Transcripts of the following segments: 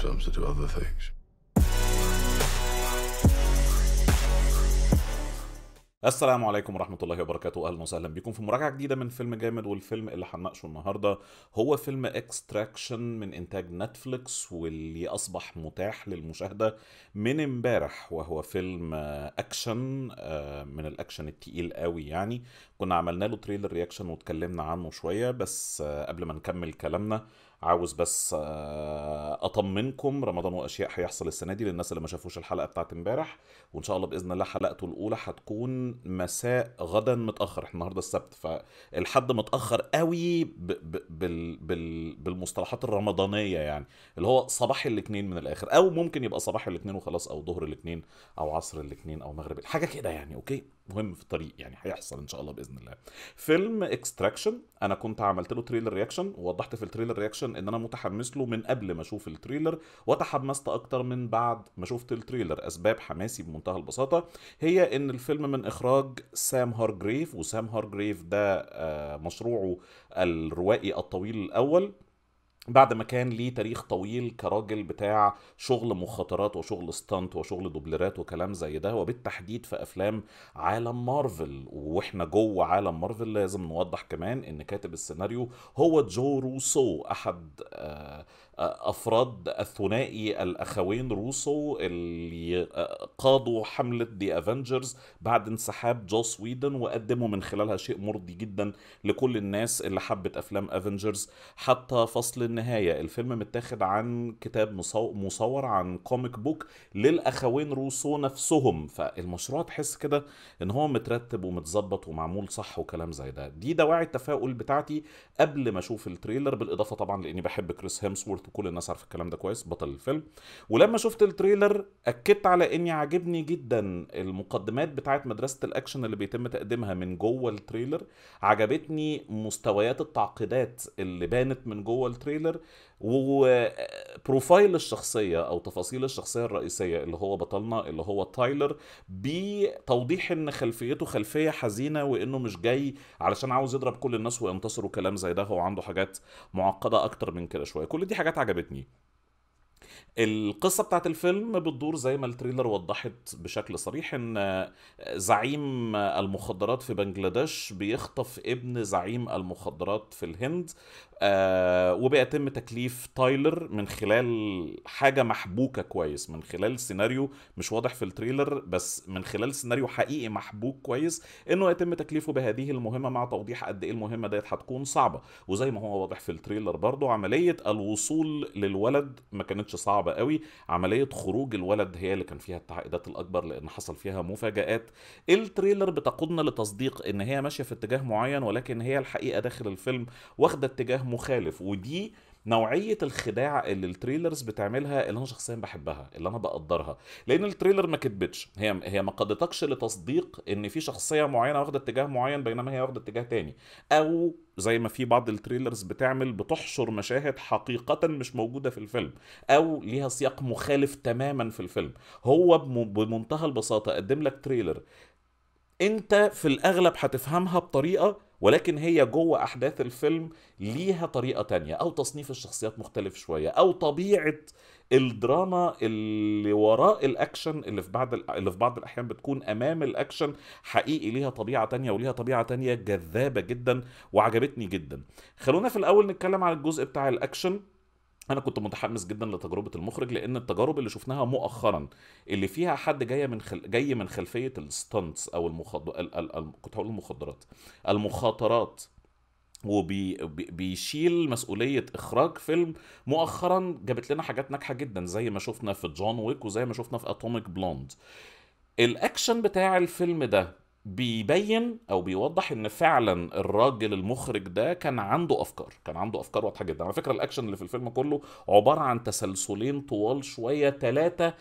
sometimes to do other things. السلام عليكم ورحمة الله وبركاته أهلا وسهلا بكم في مراجعة جديدة من فيلم جامد والفيلم اللي هنناقشه النهاردة هو فيلم Extraction من إنتاج نتفليكس واللي أصبح متاح للمشاهدة من امبارح وهو فيلم أكشن آه، من الأكشن التقيل قوي يعني كنا عملنا له trailer reaction واتكلمنا عنه شوية بس آه، قبل ما نكمل كلامنا عاوز بس آه، أطمنكم رمضان وأشياء هيحصل السنة دي للناس اللي ما شافوش الحلقة بتاعت امبارح وإن شاء الله بإذن الله حلقته الأولى هتكون مساء غدا متأخر إحنا النهارده السبت فالحد متأخر قوي ب ب بال بال بالمصطلحات الرمضانية يعني اللي هو صباح الاثنين من الآخر أو ممكن يبقى صباح الاثنين وخلاص أو ظهر الاثنين أو عصر الاثنين أو مغرب حاجة كده يعني أوكي؟ مهم في الطريق يعني هيحصل إن شاء الله بإذن الله. فيلم Extraction أنا كنت عملت له trailer reaction ووضحت في ال trailer reaction إن أنا متحمس له من قبل ما أشوف ال trailer وتحمست أكتر من بعد ما شفت ال trailer. أسباب حماسي بمنتهى البساطة هي إن الفيلم من إخراج سام هارجريف وسام هارجريف ده آه، مشروعه الروائي الطويل الأول. بعد ما كان ليه تاريخ طويل كراجل بتاع شغل مخاطرات وشغل stunt وشغل دوبليرات وكلام زي ده وبالتحديد في أفلام عالم مارفل. وإحنا جوه عالم مارفل لازم نوضح كمان إن كاتب السيناريو هو جو روسو أحد آه، آه، أفراد الثنائي الأخوين روسو اللي آه، قادوا حملة The Avengers بعد انسحاب جوس ويدن وقدموا من خلالها شيء مرضي جدا لكل الناس اللي حبت أفلام Avengers حتى فصل النهاية. الفيلم متاخد عن كتاب مصو- مصور عن comic book للأخوين روسو نفسهم. فالمشروع تحس كده إن هو مترتب ومتظبط ومعمول صح وكلام زي ده. دي دواعي التفاؤل بتاعتي قبل ما أشوف ال trailer بالإضافة طبعا لإني بحب كريس هيمسورث وكل الناس عارفة الكلام ده كويس بطل الفيلم. ولما شفت ال trailer أكدت على إني عاجبني جدا المقدمات بتاعت مدرسة الأكشن اللي بيتم تقديمها من جوه ال trailer. عجبتني مستويات التعقيدات اللي بانت من جوه ال trailer. و profile الشخصية أو تفاصيل الشخصية الرئيسية اللي هو بطلنا اللي هو تايلر بتوضيح إن خلفيته خلفية حزينة وإنه مش جاي علشان عاوز يضرب كل الناس وينتصر وكلام زي ده هو عنده حاجات معقدة أكتر من كده شوية. كل دي حاجات عجبتني. القصة بتاعت الفيلم بتدور زي ما ال trailer وضحت بشكل صريح إن زعيم المخدرات في بنجلاديش بيخطف ابن زعيم المخدرات في الهند. آه وبيتم تكليف تايلر من خلال حاجة محبوكة كويس من خلال سيناريو مش واضح في ال trailer بس من خلال سيناريو حقيقي محبوك كويس إنه يتم تكليفه بهذه المهمة مع توضيح قد إيه المهمة ديت هتكون صعبة. وزي ما هو واضح في ال trailer برضو عملية الوصول للولد ما كانتش صعبة قوي. عملية خروج الولد هي اللي كان فيها التعقيدات الأكبر لأن حصل فيها مفاجآت. ال trailer بتقودنا لتصديق إن هي ماشية في اتجاه معين ولكن هي الحقيقة داخل الفيلم واخدة اتجاه مخالف ودي نوعية الخداع اللي ال trailers بتعملها اللي أنا شخصيا بحبها اللي أنا بقدرها. لأن ال trailer ما كدبتش هي هي ما قدتكش لتصديق إن في شخصية معينة واخدة اتجاه معين بينما هي واخدة اتجاه تاني. أو زي ما في بعض ال trailers بتعمل بتحشر مشاهد حقيقة مش موجودة في الفيلم أو ليها سياق مخالف تماما في الفيلم. هو بم- بمنتهى البساطة قدم لك trailer أنت في الأغلب هتفهمها بطريقة ولكن هي جوه أحداث الفيلم ليها طريقة تانية أو تصنيف الشخصيات مختلف شوية أو طبيعة الدراما اللي وراء الأكشن اللي في بعض اللي في بعض الأحيان بتكون أمام الأكشن حقيقي ليها طبيعة تانية وليها طبيعة تانية جذابة جدا وعجبتني جدا. خلونا في الأول نتكلم عن الجزء بتاع الأكشن. أنا كنت متحمس جدا لتجربة المخرج لأن التجارب اللي شفناها مؤخرا اللي فيها حد جاية من خل... جاي من خلفية ال stunts أو المخد... ال... ال... ال... كنت هقول المخدرات المخاطرات وبيشيل مسؤولية إخراج فيلم مؤخرا جابت لنا حاجات ناجحة جدا زي ما شفنا في جون ويك وزي ما شفنا في أتوميك بلوند الأكشن بتاع الفيلم ده بيبين أو بيوضح إن فعلا الراجل المخرج ده كان عنده أفكار كان عنده أفكار واضحة جدا. على فكرة الأكشن اللي في الفيلم كله عبارة عن تسلسلين طوال شوية ثلاثة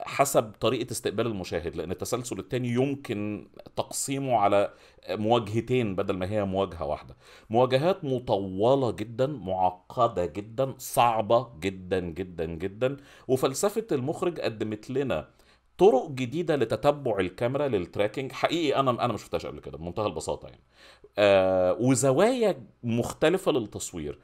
حسب طريقة استقبال المشاهد لأن التسلسل الثاني يمكن تقسيمه على مواجهتين بدل ما هي مواجهة واحدة. مواجهات مطولة جدا معقدة جدا صعبة جدا جدا جدا. وفلسفة المخرج قدمت لنا طرق جديدة لتتبع الكاميرا للتراكنج حقيقي أنا أنا ما شفتهاش قبل كده بمنتهى البساطة يعني. آه وزوايا مختلفة للتصوير.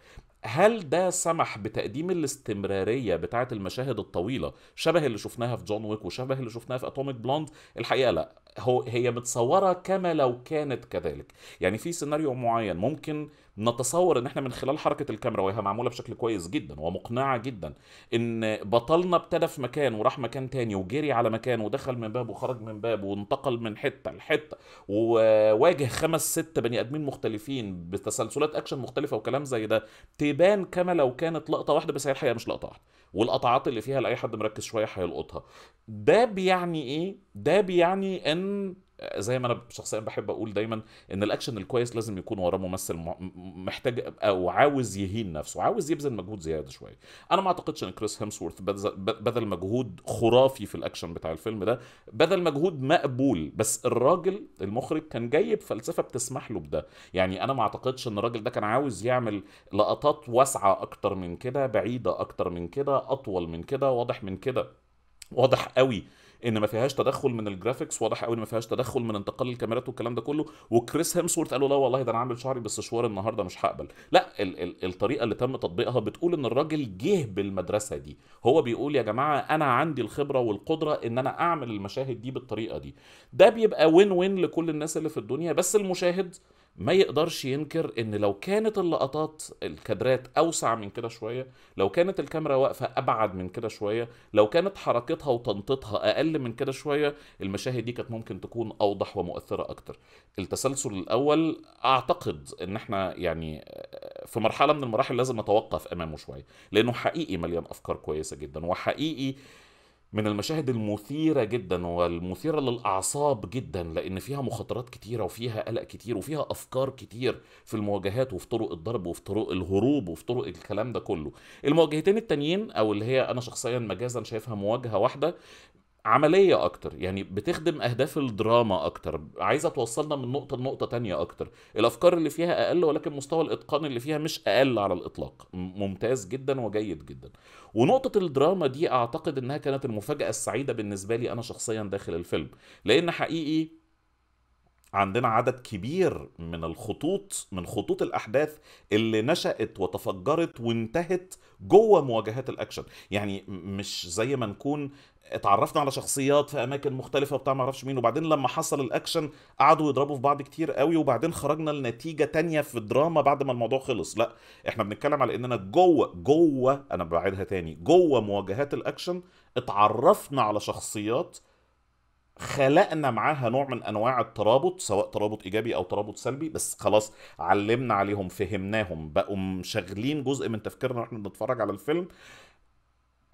هل ده سمح بتقديم الاستمرارية بتاعة المشاهد الطويلة شبه اللي شفناها في جون ويك وشبه اللي شفناها في اتوميك بلوند الحقيقة لا. هو هي متصورة كما لو كانت كذلك. يعني في سيناريو معين ممكن نتصور إن إحنا من خلال حركة الكاميرا وهي معمولة بشكل كويس جدا ومقنعة جدا إن بطلنا ابتدى في مكان وراح مكان تاني وجري على مكان ودخل من باب وخرج من باب وانتقل من حتة لحتة وواجه خمس ست بني آدمين مختلفين بتسلسلات أكشن مختلفة وكلام زي ده تبان كما لو كانت لقطة واحدة بس هي الحقيقة مش لقطة واحدة. والقطعات اللي فيها لأي حد مركز شوية هيلقطها. ده بيعني إيه؟ ده بيعني إن زي ما أنا شخصيا بحب أقول دايما إن الأكشن الكويس لازم يكون وراه ممثل محتاج أو عاوز يهين نفسه عاوز يبذل مجهود زيادة شوية. أنا ما أعتقدش إن كريس هيمسورث بذل مجهود خرافي في الأكشن بتاع الفيلم ده. بذل مجهود مقبول بس الراجل المخرج كان جايب فلسفة بتسمح له بده. يعني أنا ما أعتقدش إن الراجل ده كان عاوز يعمل لقطات واسعة أكتر من كده بعيدة أكتر من كده أطول من كده واضح من كده واضح قوي إن ما فيهاش تدخل من ال graphics واضح قوي إن ما فيهاش تدخل من انتقال الكاميرات والكلام ده كله. وكريس هيمسورث قال له لا والله ده أنا عامل شعري بالسشوار النهارده مش هقبل. لا ال ال الطريقة اللي تم تطبيقها بتقول إن الراجل جه بالمدرسة دي. هو بيقول يا جماعة أنا عندي الخبرة والقدرة إن أنا أعمل المشاهد دي بالطريقة دي. ده بيبقى وين وين لكل الناس اللي في الدنيا بس المشاهد ما يقدرش ينكر إن لو كانت اللقطات الكادرات أوسع من كده شوية لو كانت الكاميرا واقفة أبعد من كده شوية لو كانت حركتها وتنطيطها أقل من كده شوية المشاهد دي كانت ممكن تكون أوضح ومؤثرة أكتر. التسلسل الأول أعتقد إن إحنا يعني في مرحلة من المراحل لازم نتوقف أمامه شوية لأنه حقيقي مليان أفكار كويسة جدا وحقيقي من المشاهد المثيرة جدا والمثيرة للأعصاب جدا لأن فيها مخاطرات كتيرة وفيها قلق كتير وفيها أفكار كتير في المواجهات وفي طرق الضرب وفي طرق الهروب وفي طرق الكلام ده كله. المواجهتين التانيين أو اللي هي أنا شخصيا مجازا شايفها مواجهة واحدة عملية أكتر يعني بتخدم أهداف الدراما أكتر عايزة توصلنا من نقطة لنقطة تانية أكتر. الأفكار اللي فيها أقل ولكن مستوى الإتقان اللي فيها مش أقل على الإطلاق. ممتاز جدا وجيد جدا. ونقطة الدراما دي أعتقد إنها كانت المفاجأة السعيدة بالنسبة لي أنا شخصيا داخل الفيلم. لأن حقيقي عندنا عدد كبير من الخطوط من خطوط الأحداث اللي نشأت وتفجرت وانتهت جوه مواجهات الأكشن. يعني مش زي ما نكون اتعرفنا على شخصيات في أماكن مختلفة وبتاع ما أعرفش مين وبعدين لما حصل الأكشن قعدوا يضربوا في بعض كتير قوي وبعدين خرجنا لنتيجة تانية في الدراما بعد ما الموضوع خلص. لا إحنا بنتكلم على إننا جوه جوه أنا بعيدها تاني جوه مواجهات الأكشن اتعرفنا على شخصيات خلقنا معاها نوع من أنواع الترابط سواء ترابط إيجابي أو ترابط سلبي بس خلاص علمنا عليهم فهمناهم بقوا مشغلين جزء من تفكيرنا وإحنا بنتفرج على الفيلم.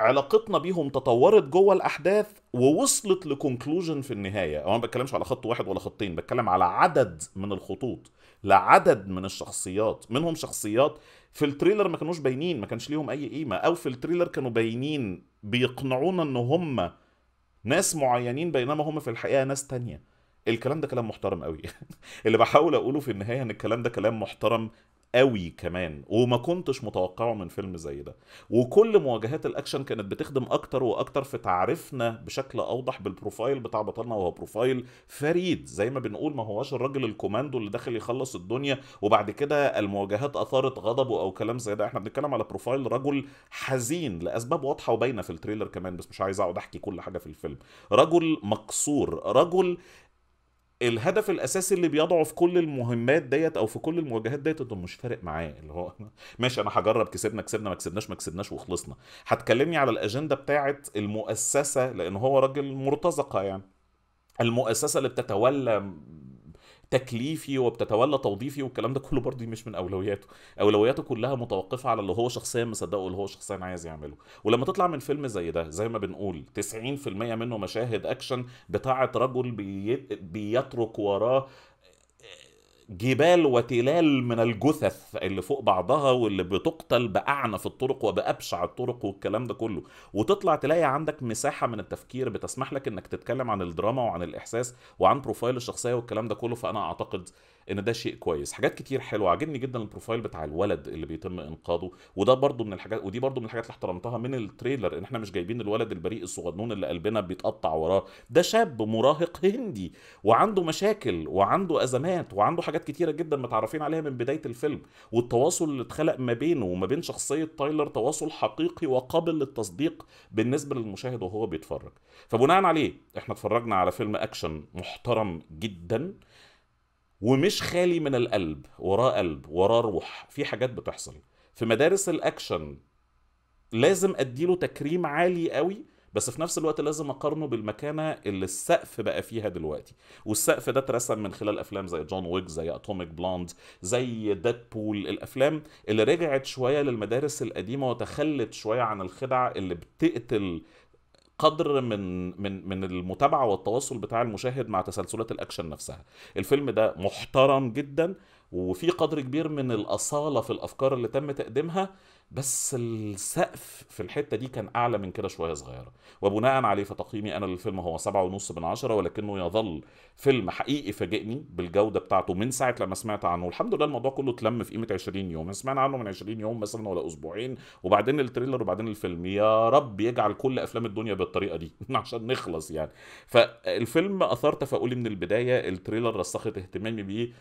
علاقتنا بيهم تطورت جوه الأحداث ووصلت ل conclusion في النهاية. أنا ما بتكلمش على خط واحد ولا خطين بتكلم على عدد من الخطوط لعدد من الشخصيات. منهم شخصيات في ال trailer ما كانوش باينين ما كانش ليهم أي قيمة أو في ال trailer كانوا باينين بيقنعونا إن هم ناس معينين بينما هم في الحقيقة ناس تانية. الكلام ده كلام محترم قوي. اللي بحاول أقوله في النهاية إن الكلام ده كلام محترم قوي كمان وما كنتش متوقعه من فيلم زي ده. وكل مواجهات الأكشن كانت بتخدم أكتر وأكتر في تعريفنا بشكل أوضح بال profile بتاع بطلنا وهو profile فريد. زي ما بنقول ما هواش الراجل الكوماندو اللي داخل يخلص الدنيا وبعد كده المواجهات أثارت غضبه أو كلام زي ده. إحنا بنتكلم على profile رجل حزين لأسباب واضحة وباينة في ال trailer كمان بس مش عايز أقعد أحكي كل حاجة في الفيلم. رجل مكسور رجل الهدف الأساسي اللي بيضعه في كل المهمات ديت أو في كل المواجهات ديت إنه مش فارق معاه اللي هو ماشي أنا هجرب كسبنا كسبنا ما كسبناش ما كسبناش وخلصنا. هتكلمني على الأجندة بتاعه المؤسسة لأن هو راجل مرتزقة يعني. المؤسسة اللي بتتولى تكليفي وبتتولى توظيفي والكلام ده كله برضه مش من أولوياته. أولوياته كلها متوقفة على اللي هو شخصيا مصدقه واللي هو شخصيا عايز يعمله. ولما تطلع من فيلم زي ده زي ما بنقول 90% منه مشاهد أكشن بتاعة رجل بي... بيترك وراه جبال وتلال من الجثث اللي فوق بعضها واللي بتقتل بأعنف الطرق وبأبشع الطرق والكلام ده كله. وتطلع تلاقي عندك مساحة من التفكير بتسمح لك إنك تتكلم عن الدراما وعن الإحساس وعن profile الشخصية والكلام ده كله. فأنا أعتقد إن ده شيء كويس. حاجات كتير حلوة. عاجبني جدا ال profile بتاع الولد اللي بيتم إنقاذه. وده برضو من الحاجات ودي برضو من الحاجات اللي احترمتها من ال trailer إن إحنا مش جايبين الولد البريء الصغنون اللي قلبنا بيتقطع وراه. ده شاب مراهق هندي وعنده مشاكل وعنده أزمات وعنده حاجات كتيرة جدا متعرفين عليها من بداية الفيلم. والتواصل اللي اتخلق ما بينه وما بين شخصية تايلر تواصل حقيقي وقابل للتصديق بالنسبة للمشاهد وهو بيتفرج. فبناء عليه إحنا اتفرجنا على فيلم أكشن محترم جدا. ومش خالي من القلب وراه قلب وراه روح. في حاجات بتحصل. في مدارس الأكشن لازم أديله تكريم عالي قوي بس في نفس الوقت لازم أقارنه بالمكانة اللي السقف بقى فيها دلوقتي. والسقف ده اترسم من خلال أفلام زي جون ويك زي اتوميك بلوند زي ديدبول الأفلام اللي رجعت شوية للمدارس القديمة وتخلت شوية عن الخدع اللي بتقتل قدر من من من المتابعة والتواصل بتاع المشاهد مع تسلسلات الأكشن نفسها. الفيلم ده محترم جدا وفي قدر كبير من الأصالة في الأفكار اللي تم تقديمها. بس السقف في الحتة دي كان أعلى من كده شوية صغيرة. وبناء عليه فتقييمي أنا للفيلم هو سبعة ونص من عشرة ولكنه يظل فيلم حقيقي فاجئني بالجودة بتاعته من ساعة لما سمعت عنه. الحمد لله الموضوع كله اتلم في قيمة 20 يوم. سمعنا عنه من 20 يوم مثلا ولا أسبوعين وبعدين ال trailer وبعدين الفيلم. يا رب يجعل كل أفلام الدنيا بالطريقة دي عشان نخلص يعني. فالفيلم اثار تفاؤلي من البداية ال trailer رسخت اهتمامي بيه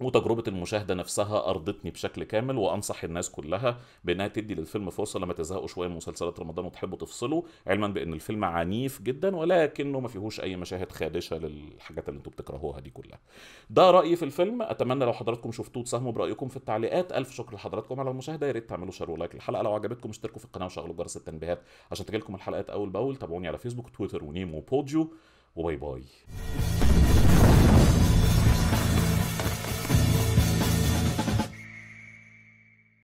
وتجربة المشاهدة نفسها أرضتني بشكل كامل وأنصح الناس كلها بأنها تدي للفيلم فرصة لما تزهقوا شوية من مسلسلات رمضان وتحبوا تفصلوا علما بأن الفيلم عنيف جدا ولكنه ما فيهوش أي مشاهد خادشة للحاجات اللي أنتم بتكرهوها دي كلها. ده رأيي في الفيلم أتمنى لو حضراتكم شفتوه تساهموا برأيكم في التعليقات ألف شكر لحضراتكم على المشاهدة يا ريت تعملوا share و like للحلقة لو عجبتكم اشتركوا في القناة وشغلوا جرس التنبيهات عشان تجيلكم الحلقات أول بأول تابعوني على فيسبوك تويتر ونيمو وبوديو وباي باي.